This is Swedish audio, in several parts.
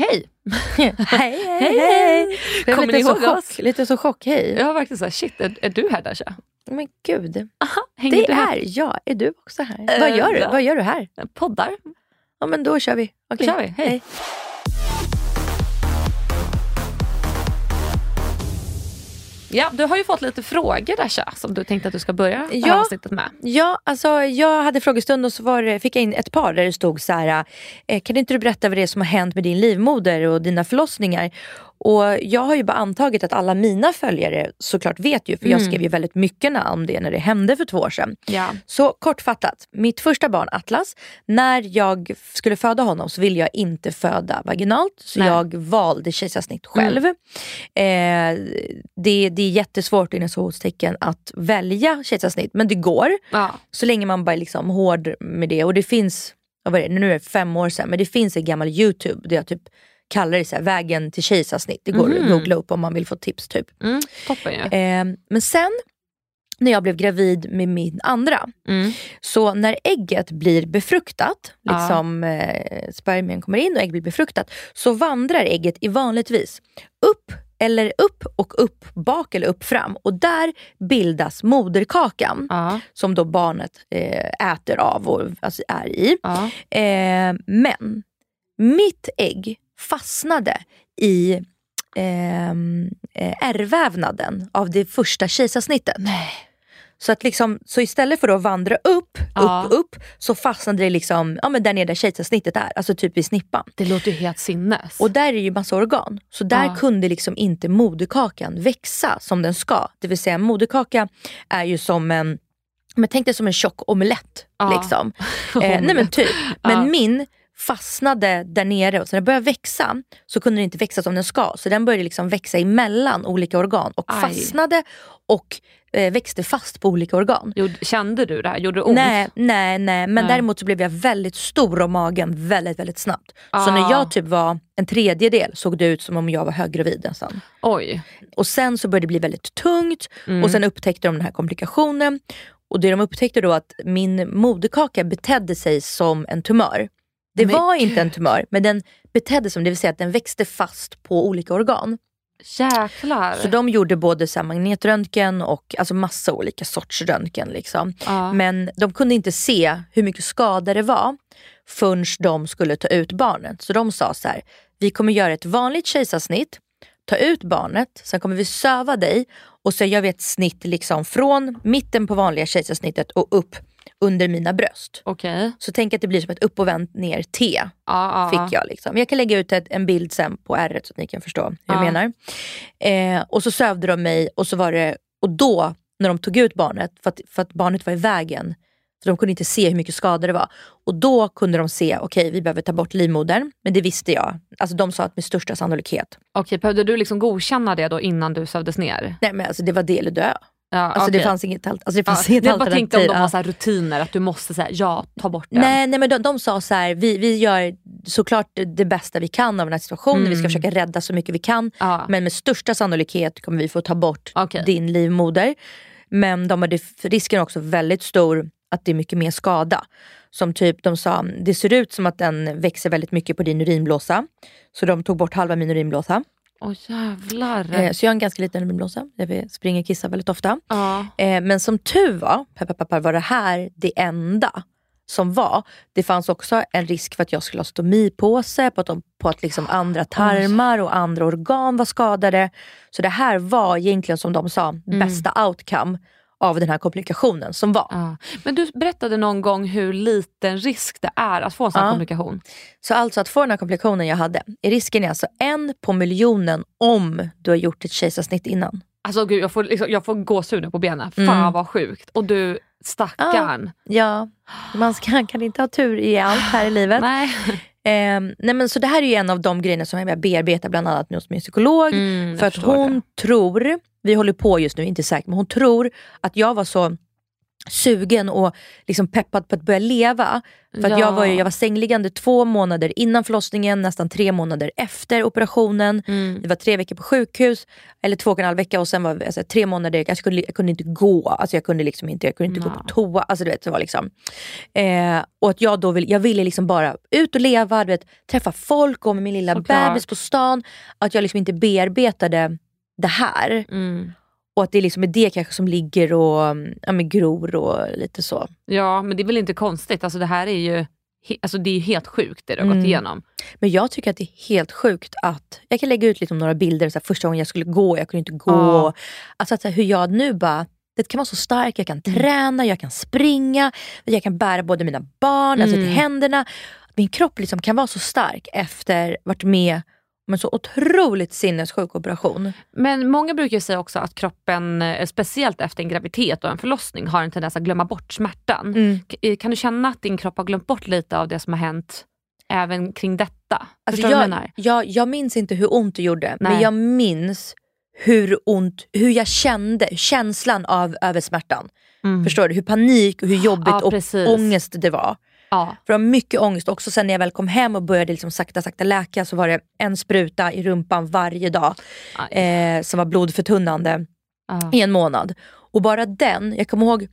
Hej! hej, hej, Hej, hej. Jag Kommer lite ni så ihåg chock? Lite så chock, hej. Jag var verkligen såhär, shit är, är du här Dasha? Men gud, Aha, det du här? är jag. Är du också här? Eh, Vad gör du? ja. Vad gör du här? Poddar? Ja men då kör vi. Okej. kör vi. Hej. Ja, du har ju fått lite frågor Dasha som du tänkte att du ska börja det här Ja. avsnittet med. Ja, alltså jag hade frågestund och så var fick jag in ett par där det stod så här, eh, kan inte du berätta vad det är som har hänt med din livmoder och dina förlossningar? Och jag har ju bara antagit att alla mina följare såklart vet ju, för jag Mm. skrev ju väldigt mycket om det när det hände för två år sedan. Ja. Så kortfattat, mitt första barn Atlas, när jag skulle föda honom så ville jag inte föda vaginalt. Så Nej. jag valde kejsarsnitt själv. Eh, det, det är jättesvårt inom tecken att välja kejsarsnitt men det går. ja. Så länge man bara är liksom hård med det. Och det finns, vad var det, nu är det fem år sedan, men det finns en gammal YouTube där jag typ kallar det så här, vägen till kejsarsnitt. Det går Mhm. att googla upp om man vill få tips typ. Mm, toppen ju. Eh, men sen när jag blev gravid med min andra, Mm. så när ägget blir befruktat, Ja. liksom eh, spermien kommer in och ägg blir befruktat, så vandrar ägget i vanligtvis upp eller upp och upp bak eller upp fram och där bildas moderkakan Ja. som då barnet eh, äter av och alltså är i. Ja. Eh, men mitt ägg fastnade i ehm, eh, ärrvävnaden av det första kejsarsnittet. Nej. Så, att liksom, så istället för att vandra upp, Ja. upp, upp så fastnade det liksom, ja, men där nere där kejsarsnittet är, alltså typ vid snippan. Det låter ju helt sinnes. Och där är ju massa organ. Så där Ja. kunde liksom inte moderkakan växa som den ska. Det vill säga moderkaka är ju som en, men tänk dig som en tjock omelett. Ja. Liksom. Eh, nej men typ. Men min fastnade där nere och så när den började växa så kunde den inte växa som den ska. Så den började liksom växa emellan olika organ och Aj. fastnade och eh, växte fast på olika organ. Gjorde- Kände du det här? Gjorde det ont? Nej, nej, nej. Men Nej. däremot så blev jag väldigt stor om magen väldigt, väldigt snabbt. Så Ah. när jag typ var en tredjedel såg det ut som om jag var höggravid nästan. Oj. Och sen så började det bli väldigt tungt Mm. och sen upptäckte de den här komplikationen. Och det de upptäckte då att min moderkaka betedde sig som en tumör. Det Men var inte en tumör men den betedde som, det vill säga att den växte fast på olika organ. Jäklar. Så de gjorde både så magnetröntgen och alltså massa olika sorts röntgen. Liksom. ja. Men de kunde inte se hur mycket skada det var förrän de skulle ta ut barnet. Så de sa så här, vi kommer göra ett vanligt kejsarsnitt, ta ut barnet, sen kommer vi söva dig och så gör vi ett snitt liksom från mitten på vanliga kejsarsnittet och upp under mina bröst. Okej. Så tänk att det blir som ett upp och vänt ner T ja, ja. fick jag. Liksom. Jag kan lägga ut ett, en bild sen på ärret så att ni kan förstå hur jag Ja. menar. Eh, och så sövde de mig och så var det, och då när de tog ut barnet, för att, för att barnet var i vägen, så de kunde inte se hur mycket skada det var. Och då kunde de se, okej vi behöver ta bort livmodern. Men det visste jag. Alltså de sa att med största sannolikhet. Okej, behövde du liksom godkänna det då innan du sövdes ner? Nej men alltså det var eller dö. Ja, Alltså det okej. fanns inget, alltså, det fanns ja, inget Jag bara tänkte om alternativ. de Ja. har så rutiner, att du måste säga ja, ta bort den. Nej, nej men de, de sa så här, vi, vi gör såklart det, det bästa vi kan av den här situationen. Vi ska Mm. försöka rädda så mycket vi kan. Ja. Men med största sannolikhet kommer vi få ta bort Okej. din livmoder. Men de hade, risken är också väldigt stor att det är mycket mer skada. Som typ, de sa, det ser ut som att den växer väldigt mycket på din urinblåsa. Så de tog bort halva min urinblåsa. Åh jävlar. Eh, så jag har en ganska liten urinblåsa. Jag springer och kissar väldigt ofta. ja. Eh, men som tur var, peppar, peppar, var det här det enda som var. Det fanns också en risk för att jag skulle ha stomipåse, på att, de, på att liksom andra tarmar och andra organ var skadade. Så det här var egentligen som de sa, bästa outcome av den här komplikationen som var. Ja. Men du berättade någon gång hur liten risk det är att få en sån Ja. komplikation. Så alltså att få den här komplikationen jag hade, risken är alltså en på miljonen om du har gjort ett kejsarsnitt innan. Alltså gud, jag får, liksom, jag får gåshud på benen. Fan Mm. vad sjukt. Och du stackarn. Ja, man ska, kan inte ha tur i allt här i livet. Nej. Eh, nej men så det här är en av de grejerna som jag bearbetar bland annat med hos min psykolog. Mm, för att hon det. tror, vi håller på just nu, inte säkert, men hon tror att jag var så sugen och liksom peppad på att börja leva. För Ja. jag, var ju, jag var sängliggande två månader innan förlossningen, nästan tre månader efter operationen. Mm. Det var tre veckor på sjukhus, eller två och en halv vecka och sen var alltså, tre månader, jag kunde, jag kunde inte gå. Alltså, jag kunde liksom inte, jag kunde inte gå Nej. på toa. Alltså, du vet, det var liksom. eh, och att jag då vill, jag ville liksom bara ut och leva, du vet, träffa folk, gå med min lilla Såklart. bebis på stan. Att jag liksom inte bearbetade det här. Mm. Och att det liksom är det kanske som ligger och mm, ja, men gror och lite så. Ja, men det är väl inte konstigt. Alltså, det här är ju alltså, det är helt sjukt det du har Mm. gått igenom. Men jag tycker att det är helt sjukt att, jag kan lägga ut lite om några bilder, så här, första gången jag skulle gå, jag kunde inte gå. Ja. Alltså att, här, hur jag nu bara, det kan vara så stark, jag kan Mm. träna, jag kan springa, jag kan bära både mina barn, alltså till Mm. händerna. Min kropp liksom kan vara så stark efter varit med om en så otroligt sinnessjuk operation. Men många brukar säga också att kroppen, eh, speciellt efter en graviditet och en förlossning, har en tendens att glömma bort smärtan. Mm. Eh, Kan du känna att din kropp har glömt bort lite av det som har hänt även kring detta? Alltså jag jag, jag, jag minns inte hur ont det gjorde, men Nej. jag minns hur ont, hur jag kände, känslan av över smärtan. Mm. Förstår du? Hur panik och hur jobbigt Ja, och ångest det var. Ja. För det var mycket ångest. Också sen när jag väl kom hem och började liksom sakta sakta läka så var det en spruta i rumpan varje dag eh, som var blodförtunnande Ja. i en månad. Och bara den, jag kommer ihåg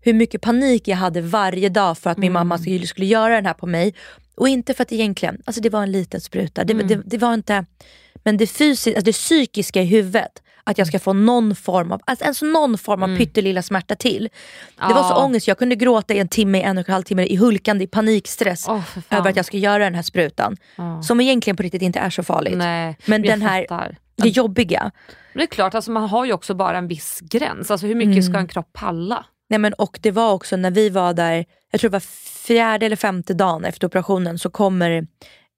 hur mycket panik jag hade varje dag för att min Mm. mamma skulle, skulle göra den här på mig. Och inte för att egentligen, alltså det var en liten spruta. Det, Mm. det, det var inte, men det, fysiska, alltså det psykiska i huvudet. Att jag ska få någon form av, alltså ens någon form av Mm. pyttelilla smärta till. Det var så ångest, jag kunde gråta i en timme, en och en halv timme i hulkande i panikstress. Fan. över att jag ska göra den här sprutan. Ja. Som egentligen på riktigt inte är så farligt. Nej, Men den här- fattar. Det jobbiga. Men det är klart, alltså, man har ju också bara en viss gräns. Alltså, hur mycket ska Mm. en kropp palla? Nej, men, och det var också när vi var där, jag tror det var fjärde eller femte dagen efter operationen så kommer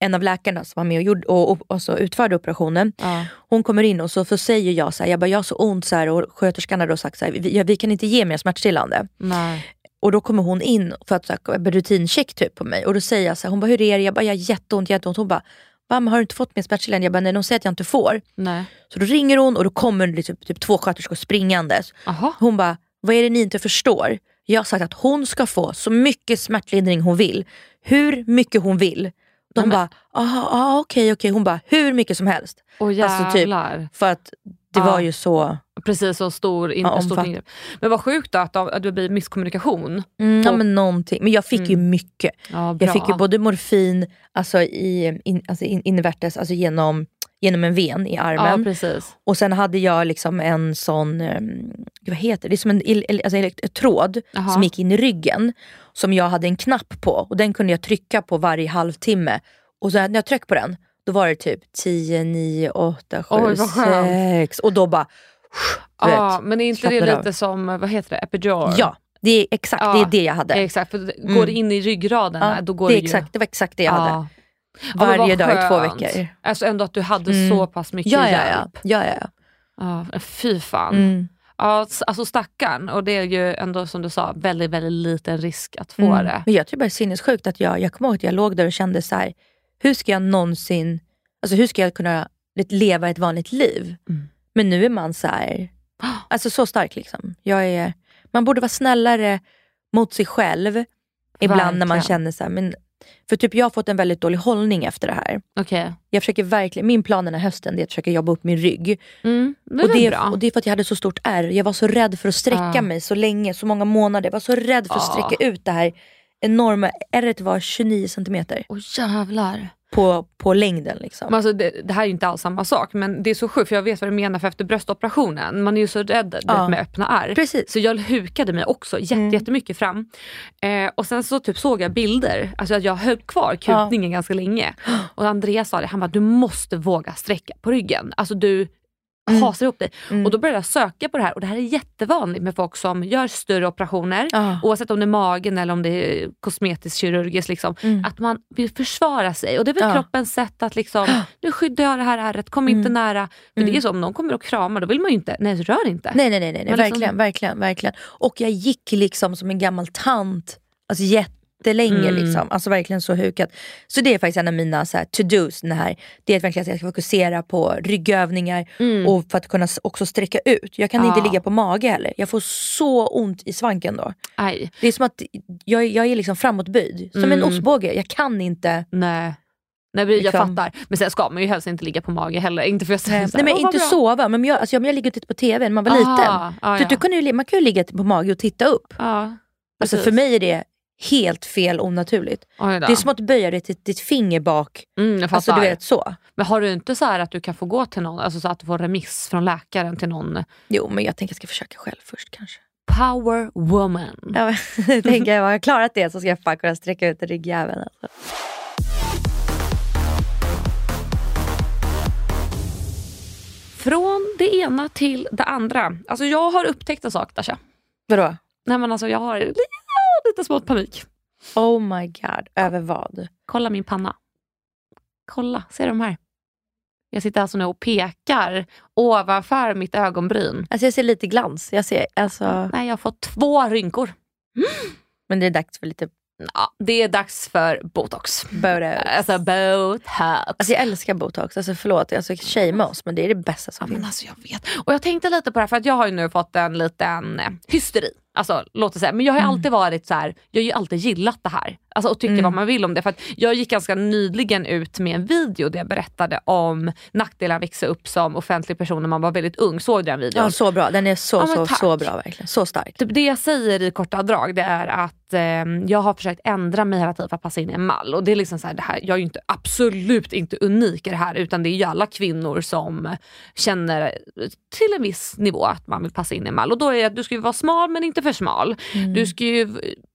en av läkarna som var med och, gjorde, och, och, och så utförde operationen. Ja. Hon kommer in och så, så säger jag så här, jag, bara, jag har så ont så här, och sköterskan hade då sagt så här, vi, vi kan inte ge mer smärtstillande. Nej. Och då kommer hon in för att så här, rutincheck typ på mig och då säger jag så här, hon bara hur är det? Jag bara, jag har jätteont, jätteont. Hon bara, men har du inte fått mer smärtstillande? Jag bara, nej de säger att jag inte får. Nej. Så då ringer hon och då kommer typ, typ två sköterskor springandes. Aha. Hon bara, vad är det ni inte förstår? Jag har sagt att hon ska få så mycket smärtlindring hon vill. Hur mycket hon vill. De men- bara, aha, ah, okej okej. Hon bara, hur mycket som helst. Åh Alltså, typ-. För att det Ja. var ju så... Precis, så stor, in, Ja, stort ingrepp. Men vad sjukt då att, att det blir misskommunikation. Mm, ja, men någonting. Men jag fick ju mycket. Ja. Jag fick ju både morfin alltså i, in, alltså in, invärtes, alltså genom, genom en ven i Ja, armen. precis. och sen hade jag liksom en sån, um, vad heter det, det är som en alltså elekt- tråd Jaha. som gick in i ryggen. Som jag hade en knapp på och den kunde jag trycka på varje halvtimme. Och så när jag tryckte på den, då var det typ 10, 9, 8, 7, Oj, vad skönt. 6. Och då bara, Ja, vet, men är inte det slappnade av. lite som, vad heter det, epidural? Ja, det är exakt Ja, det, är det jag hade. Exakt, för Mm. går det in i ryggraden, Ja, där, då går det, det, är ju... exakt, det var exakt det jag hade. Ja. Ja, Varje dag i två veckor. Alltså ändå att du hade Mm. så pass mycket Ja, ja, hjälp. ja. ja, ja, Ja, fy fan. Mm. Ja, alltså stackarn. Och det är ju ändå som du sa, väldigt, väldigt liten risk att få Mm. det. Men jag tror bara det är sinnessjukt att jag, jag kommer ihåg att jag låg där och kände så här, hur ska jag någonsin, alltså hur ska jag kunna leva ett vanligt liv? Mm. Men nu är man så här, alltså så stark liksom. Jag är, man borde vara snällare mot sig själv ibland när man Verkligen. känner så här, men, för typ jag har fått en väldigt dålig hållning efter det här. Okej. Jag försöker verkligen, min plan den här hösten är att försöka jobba upp min rygg. Mm, det och, är det, bra. och det är för att jag hade så stort ärr. Jag var så rädd för att sträcka Ja. mig så länge, så många månader. Jag var så rädd för att sträcka ut det här enorma ärret var 29 centimeter Åh jävlar. På, på längden. Liksom. Alltså, det, det här är ju inte alls samma sak men det är så sjukt för jag vet vad du menar för efter bröstoperationen, man är ju så rädd Ja. med öppna ärr. Precis. Så jag hukade mig också jätte, Mm. jättemycket fram. Eh, och sen så typ såg jag bilder, alltså att jag höll kvar kutningen ganska länge. Och Andreas sa det, han bara du måste våga sträcka på ryggen. Alltså du Mm. hasar ihop dig. Mm. Och då började jag söka på det här och det här är jättevanligt med folk som gör större operationer. Ja. Oavsett om det är magen eller om det är kosmetiskt kirurgiskt. Liksom, Mm. Att man vill försvara sig. Och det är väl Ja. kroppens sätt att liksom, nu skyddar jag det här ärret, kom inte Mm. nära. För Mm. det är så om någon kommer och kramar då vill man ju inte, nej rör inte. Nej, nej, nej, nej, nej. Liksom- verkligen, verkligen, verkligen. Och jag gick liksom som en gammal tant, alltså jättelänge. Mm. Liksom. Alltså verkligen så hukat. Så det är faktiskt en av mina to-dos. Det är verkligen att jag ska fokusera på ryggövningar mm. och för att kunna också sträcka ut. Jag kan ja. inte ligga på mage heller. Jag får så ont i svanken då. Aj. Det är som att jag, jag är liksom framåtböjd. Som mm. en ostbåge. Jag kan inte. Nej. Nej, jag liksom. fattar. Men sen ska man ju helst inte ligga på mage heller. Inte för jag Nej, nej men inte sova. Men jag, alltså, jag, jag ligger och tittar på TV när man var Aha, liten. Ah, du, ja. du kunde ju, man kan ju ligga på mage och titta upp. Ah, alltså, för mig är det helt fel onaturligt. Det är som att böja dig till ditt finger bak. Mm, alltså, du vet så. Men har du inte så att du kan få gå till någon, alltså så att du får remiss från läkaren till någon? Jo men jag tänker jag ska försöka själv först kanske. Power woman. Ja, jag tänker jag har klarat det så ska jag fan kunna sträcka ut ryggjäveln. Alltså. Från det ena till det andra. Alltså jag har upptäckt en sak Dasha. Vadå? Nej men alltså jag har lite, smått panik. Oh my god, över vad? Kolla min panna. Kolla, ser du de här? Jag sitter alltså nu och pekar ovanför mitt ögonbryn. Alltså jag ser lite glans. Jag ser, alltså... Nej, jag har fått två rynkor. Men det är dags för lite Ja, det är dags för botox. Botox. Alltså botox. Alltså jag älskar botox. Alltså förlåt, alltså shamea oss men det är det bästa som ja, finns. Men alltså jag vet. Och jag tänkte lite på det här för att jag har ju nu fått en liten eh, hysteri Alltså, låt det säga. Men jag har mm. alltid varit så här, jag har ju alltid gillat det här. Alltså, och tycker mm. vad man vill om det. För jag gick ganska nyligen ut med en video där jag berättade om nackdelar att växa upp som offentlig person när man var väldigt ung. Såg du den videon? Ja, så bra. Den är så, ja, så, så bra verkligen. Så stark. Typ det jag säger i korta drag det är att eh, jag har försökt ändra mig hela tiden för att passa in i en mall. Och det är liksom så här, det här, jag är ju inte, absolut inte unik i det här utan det är ju alla kvinnor som känner till en viss nivå att man vill passa in i en mall. Och då är det att du ska vara smal men inte för smal. Mm. Du ska ju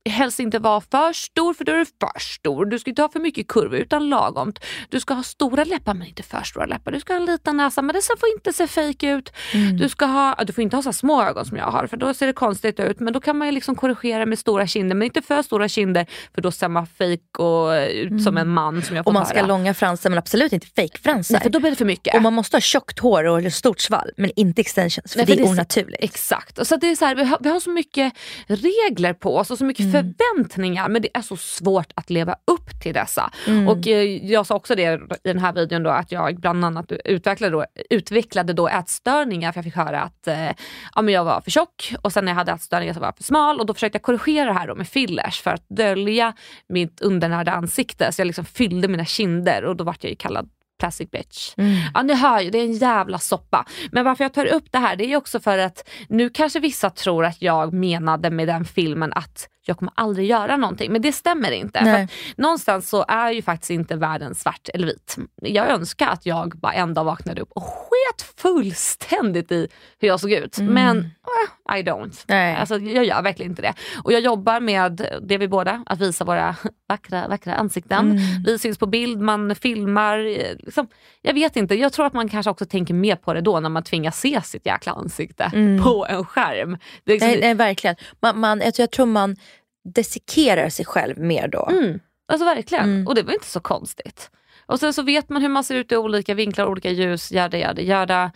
helst inte vara för stor för då är du för stor. Du ska inte ha för mycket kurvor utan lagomt. Du ska ha stora läppar men inte för stora läppar. Du ska ha en liten näsa men det får inte se fake ut. Mm. Du, ska ha, du får inte ha så små ögon som jag har för då ser det konstigt ut. Men då kan man ju liksom korrigera med stora kinder men inte för stora kinder för då ser man fake och ut mm. som en man som jag Och man ska ha långa fransar men absolut inte fake-fransar. för då blir det för mycket. Och man måste ha tjockt hår och stort svall men inte extensions för, Nej, för det är onaturligt. Exakt. Och så det är så här, vi, har, vi har så mycket regler på oss och så mycket mm. Förväntningar men det är så svårt att leva upp till dessa. Mm. Och eh, Jag sa också det i den här videon då att jag bland annat utvecklade då, utvecklade då ätstörningar för jag fick höra att eh, ja, men jag var för tjock och sen när jag hade ätstörningar så var jag för smal och då försökte jag korrigera det här då med fillers för att dölja mitt undernärda ansikte. Så jag liksom fyllde mina kinder och då vart jag ju kallad plastic bitch. Mm. Ja ni hör ju, det är en jävla soppa. Men varför jag tar upp det här det är också för att nu kanske vissa tror att jag menade med den filmen att jag kommer aldrig göra någonting. Men det stämmer inte. För någonstans så är ju faktiskt inte världen svart eller vit. Jag önskar att jag bara en dag vaknade upp och sket fullständigt i hur jag såg ut. Mm. Men uh, I don't. Nej. Alltså, jag gör verkligen inte det. Och jag jobbar med det vi båda, att visa våra vackra, vackra ansikten. Mm. Vi syns på bild, man filmar. Liksom, jag vet inte, jag tror att man kanske också tänker mer på det då när man tvingas se sitt jäkla ansikte mm. på en skärm. Det liksom, nej, nej, verkligen. Man, man, jag, jag tror man desikerar sig själv mer då. Mm. Alltså verkligen. Mm. Och det var inte så konstigt. Och sen så vet man hur man ser ut i olika vinklar, olika ljus, jada jada jada.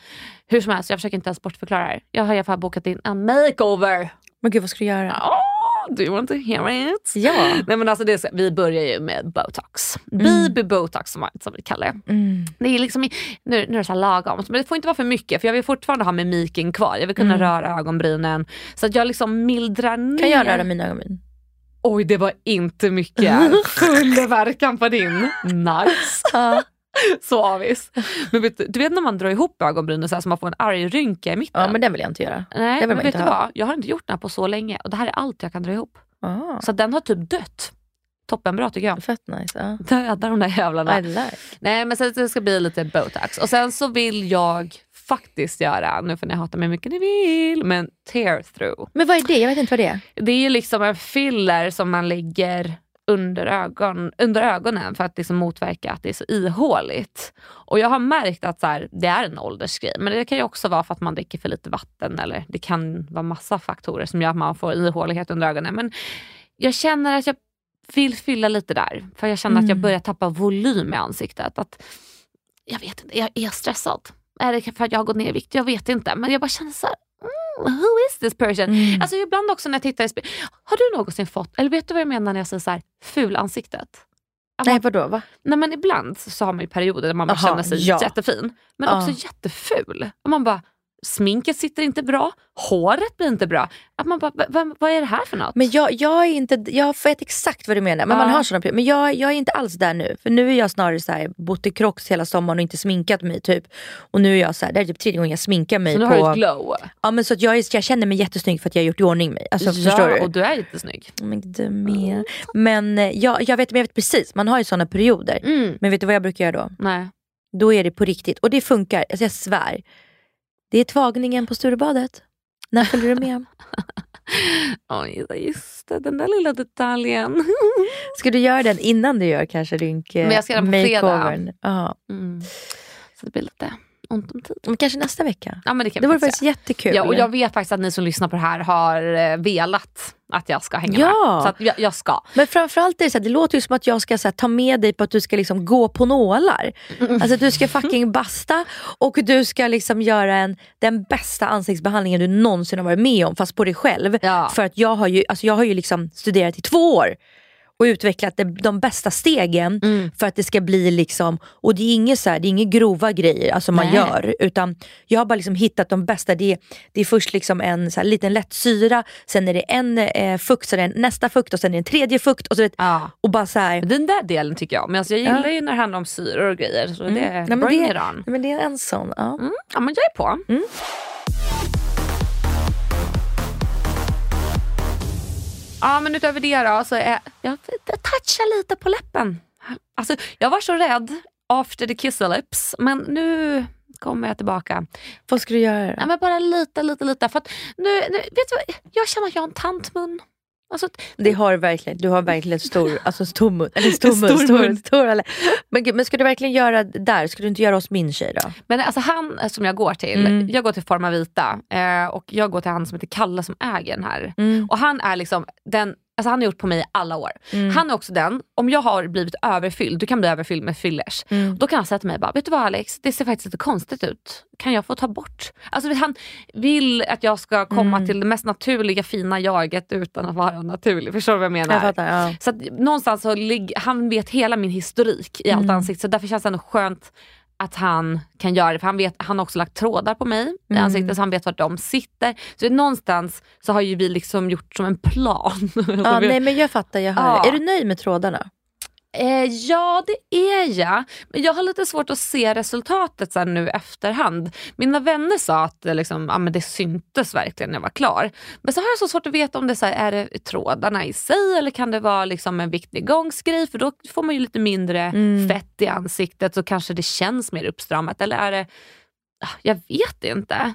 Hur som helst, jag försöker inte ens bortförklara det. Jag har i alla fall bokat in en makeover. Men gud vad ska du göra? Oh, do you want to hear it? Ja. Nej, men alltså det är, vi börjar ju med botox. Mm. Baby botox som, som vi kallar det. Mm. Det är liksom, nu, nu är det så här lagom, men det får inte vara för mycket för jag vill fortfarande ha mimiken kvar. Jag vill kunna mm. röra ögonbrynen. Så att jag liksom mildrar ner. Kan jag röra mina ögonbryn? Oj, det var inte mycket. Full verkan på din. Nice. så avis. Men vet, du vet när man drar ihop ögonbrynen så, här, så man får en arg rynka i mitten? Ja men den vill jag inte göra. Nej, men vet du vad? Jag har inte gjort den här på så länge och det här är allt jag kan dra ihop. Ah. Så den har typ dött. Toppenbra tycker jag. Fett nice. Ja. Döda de där jävlarna. Like. Nej men sen det ska bli lite botox. Och sen så vill jag faktiskt göra, nu får ni hata mig hur mycket ni vill, men tear through. Men vad är det? Jag vet inte vad det är. Det är liksom en filler som man lägger under, ögon, under ögonen för att liksom motverka att det är så ihåligt. Och jag har märkt att så här, det är en åldersgrej, men det kan ju också vara för att man dricker för lite vatten eller det kan vara massa faktorer som gör att man får ihålighet under ögonen. Men jag känner att jag vill fylla lite där, för jag känner mm. att jag mm. börjar tappa volym i ansiktet. Att, jag vet inte, jag är stressad. Är det för att jag har gått ner i vikt? Jag vet inte. Men jag bara känner så här, who is this person? Mm. Alltså ibland också när jag tittar i spel, har du någonsin fått, eller vet du vad jag menar när jag säger så här, fulansiktet? Att Nej vadå? Va? Nej men ibland så har man ju perioder där man bara Aha, känner sig ja. jättefin. Men Ja. också jätteful. Och man bara, sminket sitter inte bra, håret blir inte bra. Att man bara, "Va- va- vad är det här för något? Men jag, jag är inte, jag vet exakt vad du menar. Men man Ja. har såna perioder. Men jag, jag är inte alls där nu. För nu är jag snarare så här, bott i Crocs hela sommaren och inte sminkat mig typ. Och nu är jag så här, det är typ tredje gången jag sminkar mig så nu på... har du ett glow. Ja men så att jag, är, jag känner mig jättesnygg för att jag har gjort i ordning mig. Alltså, ja, förstår du? och du är jättesnygg. Men du med. Men eh, jag, jag, vet, men jag vet precis, man har ju såna perioder. Mm. Men vet du vad jag brukar göra då? Nej. Då är det på riktigt. Och det funkar, alltså jag svär. Det är tvagningen på Sturebadet. När följer du med? Oj, just det, den där lilla detaljen. Ska du göra den innan du gör kanske rynk Men jag ska göra den på fredag. makeovern? Ja. Mm. Så det blir lite ont om tid. Men kanske nästa vecka? Ja, men det kan Det vore faktiskt jättekul. Ja, och jag vet faktiskt att ni som lyssnar på det här har eh, velat att jag ska hänga Ja. med. Så att jag, jag ska. Men framförallt är det, så här, det låter ju som att jag ska här, ta med dig på att du ska liksom gå på nålar. Alltså du ska fucking basta och du ska liksom göra en, den bästa ansiktsbehandlingen du någonsin har varit med om fast på dig själv. Ja. För att jag har ju, alltså jag har ju liksom studerat i två år och utvecklat de bästa stegen Mm. för att det ska bli liksom, och det är inget, så här, det är inget grova grejer alltså man Nej. gör utan jag har bara liksom hittat de bästa. Det är, det är först liksom en så här, liten lätt syra, sen är det en eh, fukt, sen är det nästa fukt och sen är det en tredje fukt. Och, så, vet- Ja. och bara så här, Den där delen tycker jag. Men alltså, jag gillar Ja. ju när det handlar om syror och grejer. Så det, Nej, men bring det- it on. men det är en sån. Ja. Mm. Ja men jag är på. Ja men utöver det då så är jag, jag touchar lite på läppen. Alltså jag var så rädd after the kiss lips men nu kommer jag tillbaka. Vad ska du göra Ja, då? men bara lite, lite, lite. För nu, nu, vet du? Jag känner att jag har en tantmun. Alltså, Det har verkligen. Du har verkligen stor, alltså stor mun. Eller stor mun. Stor Stor, mun. stor, eller. Men, men ska du verkligen göra där? Ska du inte göra hos min tjej då? Men alltså han som jag går till, Mm. jag går till Forma Vita eh, och jag går till han som heter Kalle som äger den här. Mm. Och han är liksom den, alltså han har gjort på mig i alla år. Mm. Han är också den, om jag har blivit överfylld, du kan bli överfylld med fillers. Mm. Då kan han säga till mig bara, vet du vad Alex, det ser faktiskt lite konstigt ut. Kan jag få ta bort? Alltså han vill att jag ska komma Mm. till det mest naturliga fina jaget utan att vara naturlig. Förstår du vad jag menar? Jag fattar. Ja. Så att någonstans så ligger, han vet hela min historik i allt Mm. ansikte så därför känns det ändå skönt att han kan göra det. För han, vet, han har också lagt trådar på mig i Mm. ansiktet så han vet vart de sitter. Så någonstans så har ju vi liksom gjort som en plan. Ja, nej men jag fattar, jag hör. Ja. Är du nöjd med trådarna? Eh, ja det är jag. Men jag har lite svårt att se resultatet så nu efterhand. Mina vänner sa att det, liksom, ja, men det syntes verkligen när jag var klar. Men så har jag så svårt att veta om det så här, är det trådarna i sig eller kan det vara liksom en viktnedgångsgrej för då får man ju lite mindre Mm. fett i ansiktet så kanske det känns mer uppstramat. Eller är det, Ah, jag vet inte.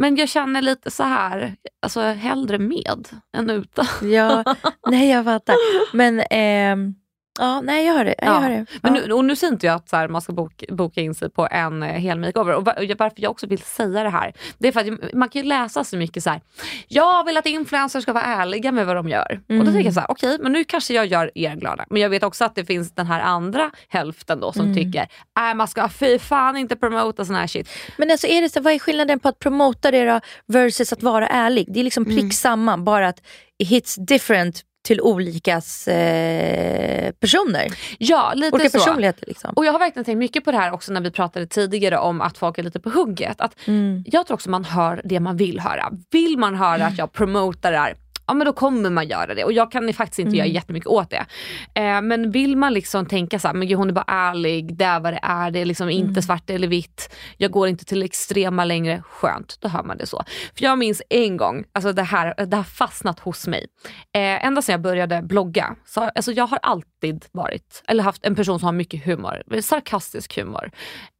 Men jag känner lite så här, alltså hellre med än utan. Ja, nej jag fattar. Men ehm, ja, nej jag hör det. Jag Ja. hör det. Men Ja. nu, och nu säger inte jag att så här, man ska boka, boka in sig på en eh, hel makeover. Och va- och varför jag också vill säga det här, det är för att man kan ju läsa så mycket så här. jag vill att influencers ska vara ärliga med vad de gör. Och då Mm. tänker jag så här, okej men nu kanske jag gör er glada. Men jag vet också att det finns den här andra hälften då som Mm. tycker, nej man ska fy fan inte promota sån här shit. Men alltså är det så, vad är skillnaden på att promota det då versus att vara ärlig? Det är liksom prick Mm. samma, bara att it hits different till olikas eh, personer. Ja, lite Olika så. personligheter. Liksom. Och jag har verkligen tänkt mycket på det här också när vi pratade tidigare om att folk är lite på hugget. Att Mm. jag tror också man hör det man vill höra. Vill man höra att jag promotar det här, ja men då kommer man göra det. Och jag kan faktiskt inte Mm. göra jättemycket åt det. Eh, men vill man liksom tänka så här, men gud, hon är bara ärlig, det är vad det är, det är liksom inte Mm. svart eller vitt. Jag går inte till extrema längre, skönt, då hör man det så. För jag minns en gång, alltså det här det har fastnat hos mig. Eh, ända sedan jag började blogga, så, alltså jag har alltid varit, eller haft en person som har mycket humor, sarkastisk humor.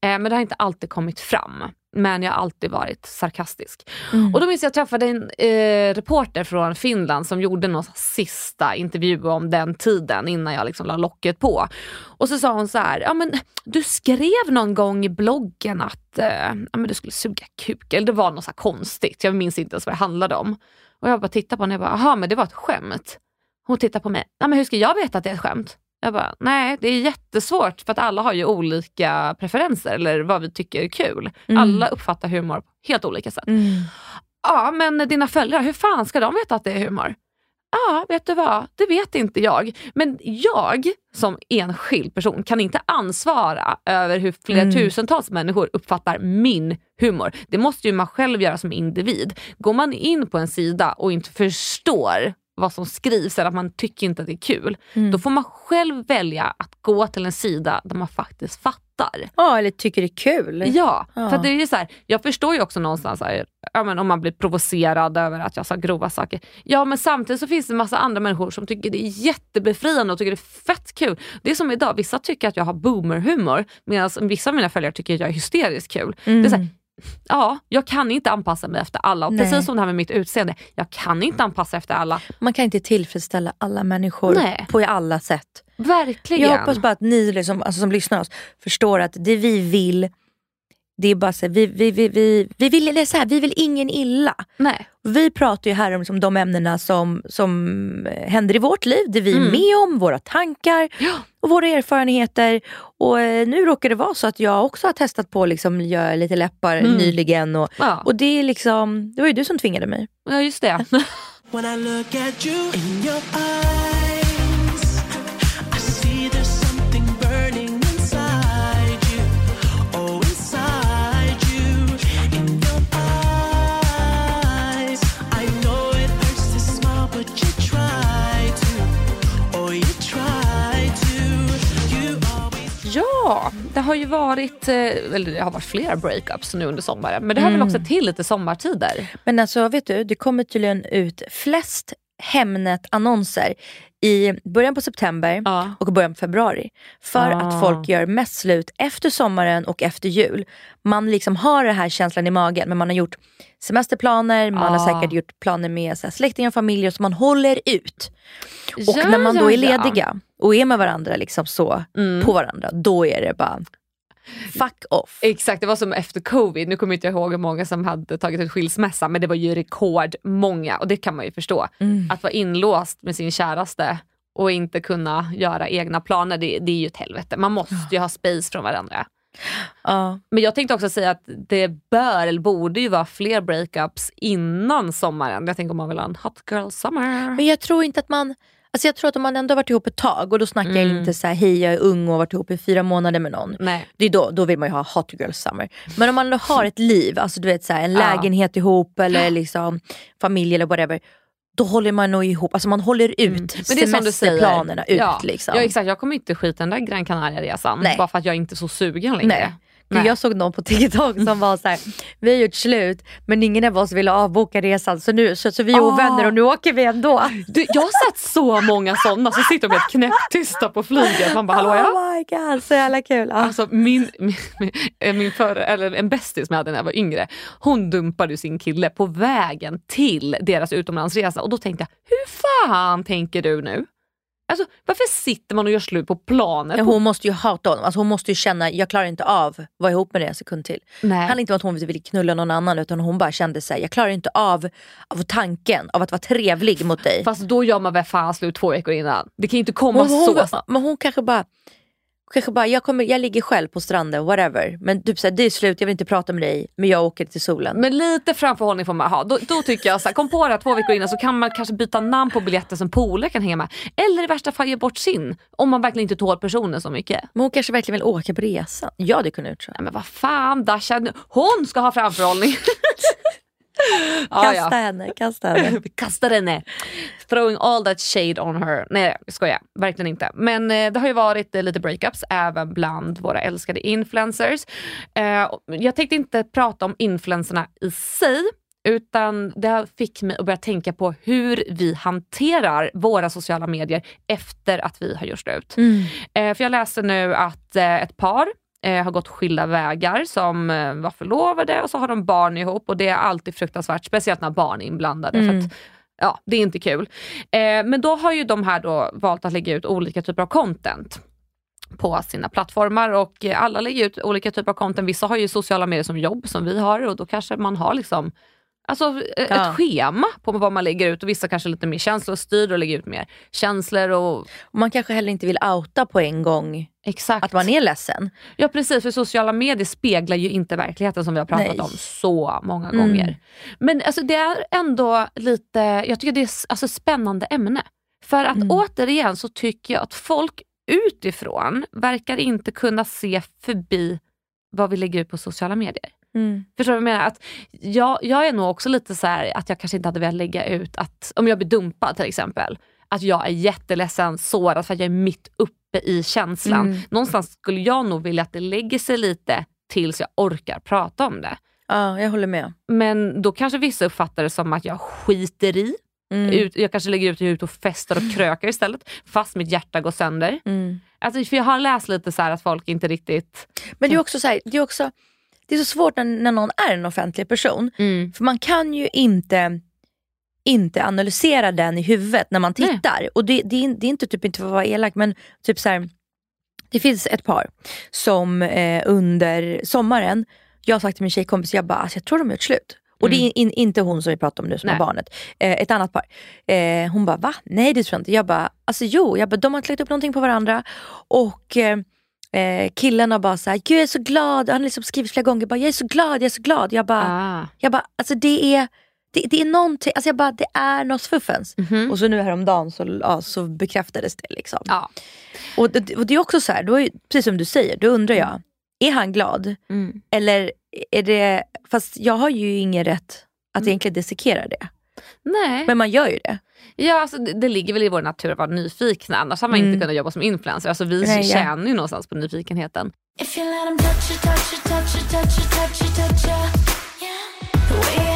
Eh, men det har inte alltid kommit fram. Men jag har alltid varit sarkastisk. Mm. Och då minns jag att jag träffade en eh, reporter från Finland som gjorde någon sista intervju om den tiden innan jag liksom la locket på. Och så sa hon så här, ja men du skrev någon gång i bloggen att eh, ja, men du skulle suga kuk, eller det var något så konstigt, jag minns inte ens vad det handlade om. Och jag bara tittade på henne och jag bara, aha men det var ett skämt. Hon tittar på mig, nej men hur ska jag veta att det är ett skämt? Jag bara, nej det är jättesvårt för att alla har ju olika preferenser eller vad vi tycker är kul. Mm. Alla uppfattar humor på helt olika sätt. Mm. Ja, men dina följare, hur fan ska de veta att det är humor? Ja, vet du vad? Det vet inte jag. Men jag som enskild person kan inte ansvara över hur flera Mm. tusentals människor uppfattar min humor. Det måste ju man själv göra som individ. Går man in på en sida och inte förstår vad som skrivs eller att man tycker inte att det är kul, Mm. då får man själv välja att gå till en sida där man faktiskt fattar. Ja, eller tycker det är kul. Ja, Ja. för det är så här, jag förstår ju också någonstans här, ja, men om man blir provocerad över att jag sa grova saker. Ja men samtidigt så finns det en massa andra människor som tycker det är jättebefriande och tycker det är fett kul. Det är som idag, vissa tycker att jag har boomerhumor medan vissa av mina följare tycker att jag är hysteriskt kul. Mm. Det är så här, ja, jag kan inte anpassa mig efter alla. Och precis som det här med mitt utseende, jag kan inte anpassa efter alla. Man kan inte tillfredsställa alla människor Nej. på alla sätt. Verkligen. Jag hoppas bara att ni liksom, alltså, som lyssnar oss förstår att det vi vill, det är bara så här, vi, vi, vi, vi, vi, vill, det så här, vi vill ingen illa. Nej. Vi pratar ju här om liksom, de ämnena som, som eh, händer i vårt liv, det vi är Mm. med om, våra tankar Ja. och våra erfarenheter. Och eh, Nu råkar det vara så att jag också har testat på att liksom, göra lite läppar Mm. nyligen. Och, Ja. och det, är liksom, det var ju du som tvingade mig. ja, just det. Ja, det har ju varit, eh, eller det har varit flera breakups nu under sommaren. Men det hör Mm. väl också till lite sommartider. Men alltså vet du, det kommer tydligen ut flest Hemnet-annonser i början på september Ja. och början på februari. För Ah. att folk gör mest slut efter sommaren och efter jul. Man liksom har den här känslan i magen men man har gjort semesterplaner, man Ah. har säkert gjort planer med så här, släktingar och familjer så man håller ut. Och Ja, när man då ja, är ja. lediga och är med varandra liksom så Mm. på varandra, då är det bara fuck off. Exakt, det var som efter covid. Nu kommer inte jag ihåg hur många som hade tagit ut skilsmässa men det var ju rekordmånga och det kan man ju förstå. Mm. Att vara inlåst med sin käraste och inte kunna göra egna planer, det, det är ju ett helvete. Man måste ju ha space från varandra. Ja. Men jag tänkte också säga att det bör, eller borde ju vara fler breakups innan sommaren. Jag tänker om man vill ha en hot girl summer. Men jag tror inte att man... Alltså jag tror att om man ändå varit ihop ett tag och då snackar jag Mm. inte så här, hej jag är ung och har varit ihop i fyra månader med någon. Nej. Det är då, då vill man ju ha hot girl summer. Men om man ändå har ett liv, alltså du vet så här, en Ja. lägenhet ihop eller liksom familj eller whatever. Då håller man nog ihop, alltså man håller ut Mm. Men det är som du säger. semesterplanerna ut. ja. Liksom. Ja exakt, jag kommer inte skita den där Gran Canaria-resan bara för att jag inte är så sugen längre. Nej. Gud. Jag såg någon på TikTok som var så här: vi har gjort slut men ingen av oss ville avboka resan så, nu, så, så vi är Ah. ovänner och nu åker vi ändå. Du, jag har sett så många sådana som sitter och blir knäpptysta på flyget. Man bara, hallå ja? Oh my god, så jävla kul. Ja. Alltså min, min, min, min förra, eller en bästis som jag hade när jag var yngre, hon dumpade sin kille på vägen till deras utomlandsresa och då tänkte jag, hur fan tänker du nu? Alltså varför sitter man och gör slut på planet? Hon måste ju hata honom, alltså hon måste ju känna jag klarar inte av att vara ihop med dig en sekund till. Det Nej. handlar inte om att hon ville knulla någon annan utan hon bara kände sig jag klarar inte av, av tanken av att vara trevlig mot dig. Fast då gör man väl fan slut två veckor innan? Det kan ju inte komma hon, så snabbt. men hon kanske bara, kanske bara jag, kommer, jag ligger själv på stranden, whatever. Men typ såhär, det är slut, jag vill inte prata med dig men jag åker till solen. Men lite framförhållning får man ha. Då, då tycker jag så här, kom på det här två veckor innan så kan man kanske byta namn på biljetten som polare kan hänga med. Eller i värsta fall ge bort sin. Om man verkligen inte tål personen så mycket. Men hon kanske verkligen vill åka på resan. Ja det kunde jag gjort så. Nej men vad fan Dasha, hon ska ha framförhållning. Kasta ja. henne, kasta henne. Vi kastar henne. Throwing all that shade on her. Nej jag skojar, verkligen inte. Men eh, det har ju varit eh, lite breakups även bland våra älskade influencers. Eh, jag tänkte inte prata om influencerna i sig utan det fick mig att börja tänka på hur vi hanterar våra sociala medier efter att vi har gjort slut. Mm. Eh, för jag läste nu att eh, ett par eh, har gått skilda vägar som eh, var förlovade och så har de barn ihop och det är alltid fruktansvärt, speciellt när barn är inblandade. För Mm. att, ja, det är inte kul. Eh, men då har ju de här då valt att lägga ut olika typer av content på sina plattformar och alla lägger ut olika typer av content. Vissa har ju sociala medier som jobb som vi har och då kanske man har liksom Alltså ett Ja. schema på vad man lägger ut och vissa kanske är lite mer känslostyrda och lägger ut mer känslor och Och man kanske heller inte vill outa på en gång exakt. att man är ledsen. Ja precis, för sociala medier speglar ju inte verkligheten som vi har pratat Nej. om så många Mm. gånger. Men alltså, det är ändå lite, jag tycker det är alltså, spännande ämne. För att Mm. återigen så tycker jag att folk utifrån verkar inte kunna se förbi vad vi lägger ut på sociala medier. Förstår du vad jag menar? Att jag, jag är nog också lite så här att jag kanske inte hade velat lägga ut att, om jag blir dumpad till exempel, att jag är jätteledsen, sårad för att jag är mitt uppe i känslan. Mm. Någonstans skulle jag nog vilja att det lägger sig lite tills jag orkar prata om det. Ja, jag håller med. Men då kanske vissa uppfattar det som att jag skiter i. Mm. Ut, jag kanske lägger ut ute och festar och krökar istället, fast mitt hjärta går sönder. Mm. Alltså, för jag har läst lite så att folk inte riktigt... Men det är också så här, det är också det är så svårt när, när någon är en offentlig person. För man kan ju inte inte analysera den i huvudet när man Nej. tittar. Och det, det, är, det är inte typ inte för att vara elak men typ så här, det finns ett par som eh, under sommaren, jag har sagt till min tjejkompis, jag bara, alltså, jag tror de har gjort slut. Och det är in, inte hon som vi pratar om nu som Nej. är barnet. Eh, ett annat par. Eh, hon bara, va? Nej det tror jag inte. Jag bara, alltså jo, jag bara, de har lagt upp någonting på varandra. Och eh, eh, killen har bara såhär, gud jag är så glad. Han har liksom skrivit flera gånger, bara, jag är så glad, jag är så glad. Jag bara, Ah. jag bara, alltså det är, det, det är någonting, alltså jag bara, det är något fuffens. Mhm. Och så nu häromdagen så, ja, så bekräftades det. Liksom. Ja. Och, det, och det är också så här, då är, precis som du säger, då undrar jag, är han glad? Mm. Eller är det, fast jag har ju ingen rätt att Mm. egentligen dissekera det. Nej. Men man gör ju det. Ja, alltså, det, det ligger väl i vår natur att vara nyfikna, annars har man Mm. inte kunnat jobba som influencer. Alltså, vi Nej, ja. tjänar ju någonstans på nyfikenheten. If you let 'em touch you, touch you, touch you, touch you, touch you, touch you, yeah.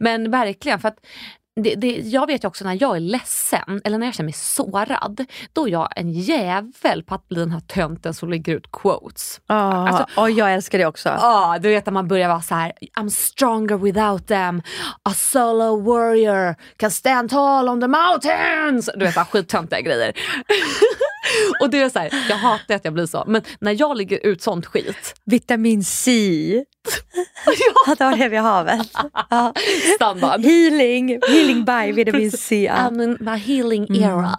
Men verkligen, för att det, det, jag vet ju också när jag är ledsen eller när jag känner mig sårad, då är jag en jävel på att bli den här tönten som lägger ut quotes. Ja, Alltså- och jag älskar det också. Ja, du vet att man börjar vara så här: I'm stronger without them, a solo warrior can stand tall on the mountains. Du vet, skittöntiga grejer. och det är så här, jag hatar att jag blir så, men när jag lägger ut sånt skit, Vitamin C. ja, det var det vid havet. Ja. standard. Healing, healing by vitamin C. Ja. My healing era.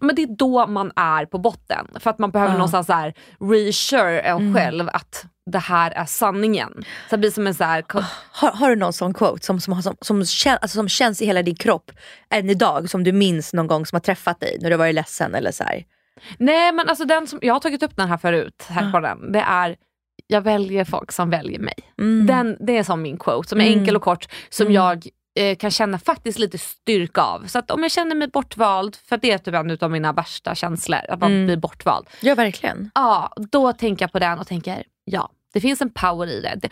Men det är då man är på botten. För att man behöver Ja. någonstans så här reassure en själv att det här är sanningen. Så det blir som en så här, Har, har du någon sån quote som, som, som, som, kän, alltså som känns i hela din kropp än idag? Som du minns någon gång som har träffat dig när du varit ledsen eller så här. Nej men alltså den som, jag har tagit upp den här förut, här på den. Det är, jag väljer folk som väljer mig. Mm. Den, det är som min quote, som är Mm. enkel och kort, som Mm. jag eh, kan känna faktiskt lite styrka av. Så att om jag känner mig bortvald, för det är typ en av mina värsta känslor, att man Mm. blir bortvald. Ja verkligen. Ja, då tänker jag på den och tänker, ja, det finns en power i det. det,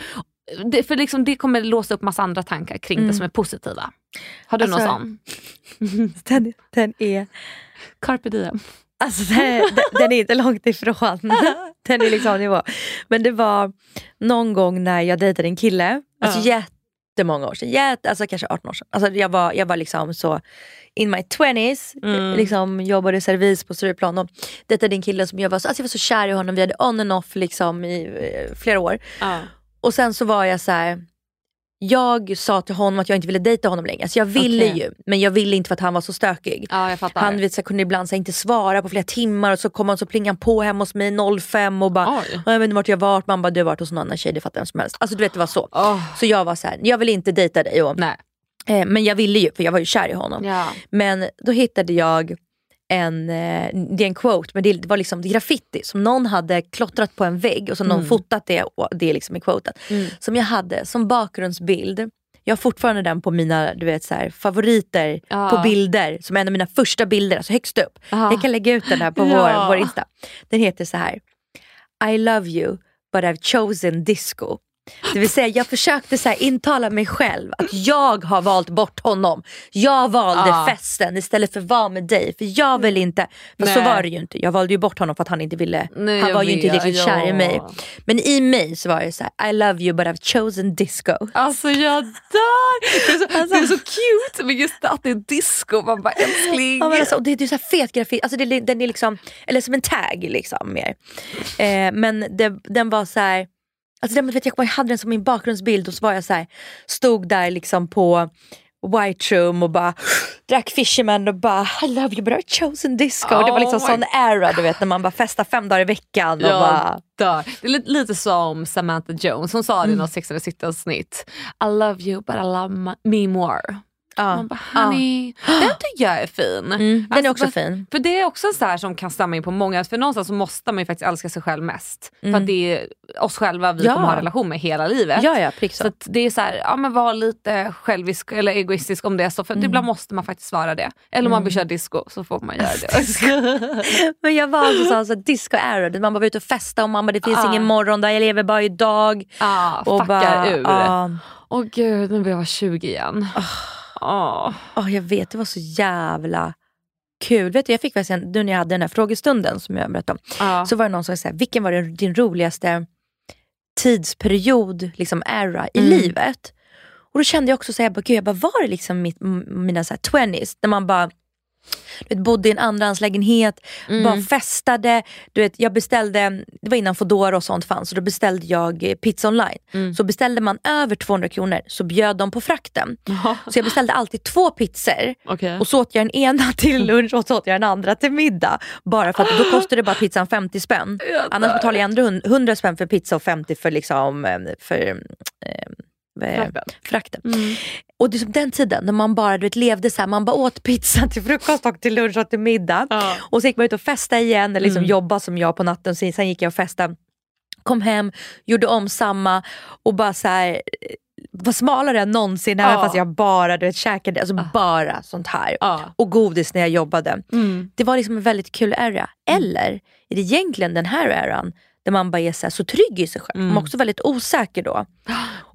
det för liksom, det kommer låsa upp massa andra tankar kring Mm. det som är positiva. Har du Alltså- någon sån? Den, den är Carpe diem. Alltså den, den, är inte långt ifrån. Den är liksom nivå. Men det var någon gång när jag dejtade en kille, alltså Ja. jättemånga år sedan, jätte, alltså kanske 18 år sedan. Alltså jag, var, jag var liksom så in my 20s, Mm. liksom jobbade servis på Stureplan och dejtade en kille som jag var så, alltså jag var så kär i honom, vi hade on and off liksom i eh, flera år. Ja. Och sen så var jag så här. Jag sa till honom att jag inte ville dejta honom längre. Alltså jag ville Okej. ju, men jag ville inte för att han var så stökig. ja. Han vet, så kunde ibland så här, inte svara på flera timmar och så kom han så plingade han på hemma hos mig 05 och bara Oj. jag vet inte vart jag varit. Man bara du har varit hos någon annan tjej, det fattar vem som helst. Alltså du vet det var så. Åh, Så jag var så här, jag vill inte dejta dig. Och, nej. eh, men jag ville ju för jag var ju kär i honom. Ja. Men då hittade jag en, eh, det är en quote, men det var liksom graffiti som någon hade klottrat på en vägg och så någon Mm. fotat det och det är liksom i quoten. Mm. Som jag hade som bakgrundsbild. Jag har fortfarande den på mina du vet, så här, favoriter Ja. på bilder, som en av mina första bilder, alltså högst upp. Ja. Jag kan lägga ut den här på Ja. vår, vår Insta. Den heter så här. I love you but I've chosen disco. Det vill säga jag försökte så här intala mig själv att jag har valt bort honom. Jag valde Ah. festen istället för att vara med dig. För jag vill inte, men så var det ju inte. Jag valde ju bort honom för att han inte ville, Nej, han var ju inte riktigt kär i ja. mig. Men i mig så var det så här: I love you but I've chosen disco. Alltså jag dör! Det är, så, det är så cute men just att det är disco. Man bara älskling. Ja, men alltså, och det, det är så fet grafik, alltså det, den är liksom, eller som en tag liksom mer. Eh, men det, den var så här, alltså den, vet jag, jag hade den som min bakgrundsbild och så var jag så här, stod där liksom på White Room och bara drack Fisherman och bara I love you but I've chosen disco. det var liksom Oh sån era du vet när man bara festar fem dagar i veckan. Och bara, Jag dör. Det är lite, som Samantha Jones, hon sa det i Mm. något Sex avsnitt. I love you but I love me more. Ja. Man bara honey, den tycker jag är fin. Mm, den är Alltså, också för- fin. För det är också så här som kan stämma in på många, för någonstans så måste man ju faktiskt älska sig själv mest. För att det är oss själva vi Ja. kommer ha relation med hela livet. Ja, ja, prick så. Så det är så här, ja men var lite självisk eller egoistisk om det är så, för Mm. ibland måste man faktiskt vara det. Eller om man vill köra disco så får man göra det. Men jag var alltså sån så disco era, man bara var ute och festa och man bara det finns Ah. ingen morgon där jag lever bara idag. Ja, Och fuckar bara, ur. ja. Åh gud, nu vill jag vara 20 igen. Åh. Åh, jag vet, det var så jävla kul. Vet du, jag fick verkligen, nu när jag hade den här frågestunden som jag berättade om, Ja. så var det någon som sa, vilken var din, roligaste tidsperiod, liksom era i Mm. livet? Och då kände jag också så här, jag bara, gud, jag bara, var det liksom mitt, mina så här 20s, när man bara du vet, bodde i en andrahandslägenhet, Mm. bara festade. Du vet, jag beställde, det var innan Foodora och sånt fanns, så då beställde jag pizza online. Mm. Så beställde man över 200 kronor så bjöd de på frakten. Så jag beställde alltid två pizzor Okej. och så åt jag den ena till lunch och så åt jag den andra till middag. Bara för att då kostade bara pizzan 50 spänn. Annars betalar jag ändå hund- 100 spänn för pizza och 50 för, liksom, eh, för eh, eh, Frakten. Mm. Och det är som den tiden när man bara du vet, levde så här, man bara åt pizza till frukost och till lunch och till middag. Ja. Och så gick man ut och festa igen, eller liksom Mm. jobba som jag på natten. Sen, sen gick jag och festade, kom hem, gjorde om samma och bara så här, eh, var smalare än någonsin även Ja. fast jag bara du vet, käkade, alltså bara sånt här. Ja. Och godis när jag jobbade. Mm. Det var liksom en väldigt kul era. Eller är det egentligen den här eran där man bara är så, så trygg i sig själv. Man är också väldigt osäker då.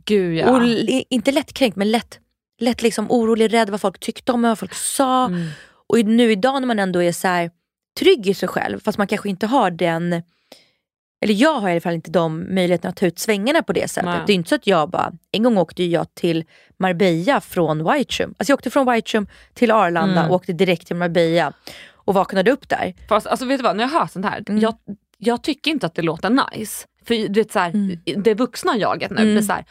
Gud ja. Och inte lättkränkt men lätt, lätt liksom orolig, rädd vad folk tyckte om mig, vad folk sa. Mm. Och nu idag när man ändå är så här, trygg i sig själv, fast man kanske inte har den eller jag har i alla fall inte de möjligheterna att ta ut svängarna på det sättet. Nej. Det är inte så att jag bara, en gång åkte jag till Marbella från Whitechum. Alltså jag åkte från Whitechum till Arlanda Mm. och åkte direkt till Marbella och vaknade upp där. Fast, alltså, vet du vad, när jag hör sånt här, Mm. jag, jag tycker inte att det låter nice. För du vet, så här, Mm. Det vuxna jaget nu blir såhär,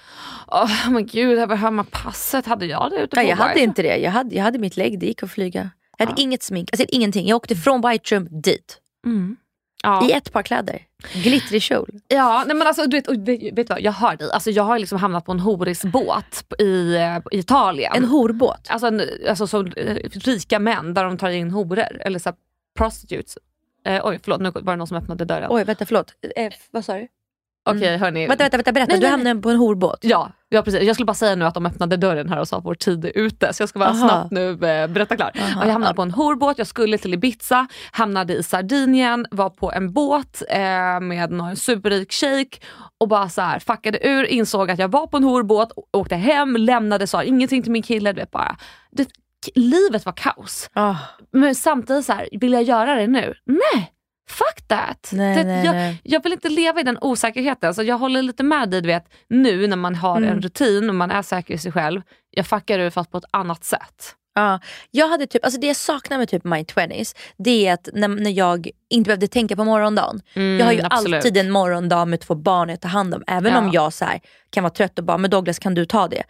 åh men gud, jag behöver man passet, hade jag det ute på Nej, jag hade White? inte det. Jag hade, jag hade mitt lägg, det gick att flyga. Jag hade Ja. inget smink, alltså ingenting. Jag åkte från Whitechum dit. Mm. Ja. I ett par kläder. Glittrig kjol. Ja, nej men alltså, du vet, vet, vet du vad, jag hör dig. Alltså, jag har liksom hamnat på en horisbåt i, eh, i Italien. En horbåt. Alltså, en, alltså så, eh, rika män där de tar in horor, eller så här, prostitutes. Eh, oj förlåt, nu var det någon som öppnade dörren. Oj, vänta förlåt. Eh, vad sa du? Okej hörni. Vänta, vänta, vänta berätta. Nej, du nej, hamnade på en horbåt. Ja, ja precis. Jag skulle bara säga nu att de öppnade dörren här och sa att vår tid är ute. Så jag ska bara Aha. snabbt nu eh, berätta klart. Aha, jag hamnade på en horbåt, jag skulle till Ibiza, hamnade i Sardinien, var på en båt eh, med någon superrik shejk och bara så här fuckade ur, insåg att jag var på en horbåt, åkte hem, lämnade, sa ingenting till min kille. Du vet, bara, det, livet var kaos. Ah, Men samtidigt så här, vill jag göra det nu? Nej! Fuck that! nej, det, nej, jag, nej. jag vill inte leva i den osäkerheten. Så jag håller lite med dig du vet, nu när man har Mm. en rutin och man är säker i sig själv. Jag fuckar ur fast på ett annat sätt. Ja, jag hade typ, alltså det jag saknar med typ my 20s, det är att när, när jag inte behövde tänka på morgondagen. jag har ju Mm, absolut. alltid en morgondag med två barn jag tar hand om. Även Ja. om jag så här, kan vara trött och bara, men Douglas kan du ta det?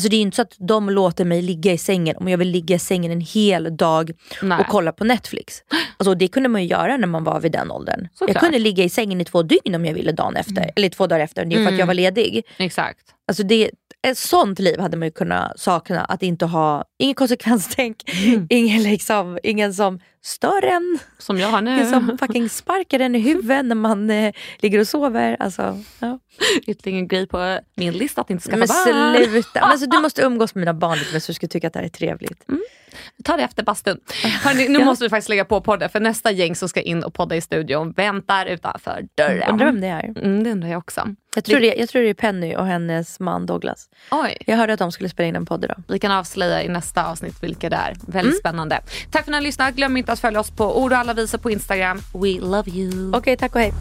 Alltså det är inte så att de låter mig ligga i sängen om jag vill ligga i sängen en hel dag Nej. och kolla på Netflix. Alltså det kunde man ju göra när man var vid den åldern. Jag Såklart. kunde ligga i sängen i två dygn om jag ville dagen efter. Eller två dagar efter, det är för att Mm. jag var ledig. Exakt. Alltså det, ett sånt liv hade man ju kunnat sakna. Att inte ha, ingen konsekvenstänk, Mm. ingen, liksom, ingen som stör en. Som jag har nu. Som fucking sparkar en i huvudet när man eh, ligger och sover. Alltså, ja. Ytterligare en grej på min lista att inte skaffa Men barn. sluta. Men alltså, du måste umgås med mina barn lite mer så du ska tycka att det här är trevligt. Ta det efter bastun. Hörrni, nu måste vi faktiskt lägga på podden för nästa gäng som ska in och podda i studion väntar utanför dörren. Undrar vem det är. Mm, det undrar jag också. Jag tror, det, jag tror det är Penny och hennes man Douglas. Oj, Jag hörde att de skulle spela in en podd idag. vi kan avslöja i nästa avsnitt vilka det är. Väldigt spännande. Tack för att ni har lyssnat. Glöm inte att följa oss på ord och alla visor på Instagram. We love you. Okej, tack och hej.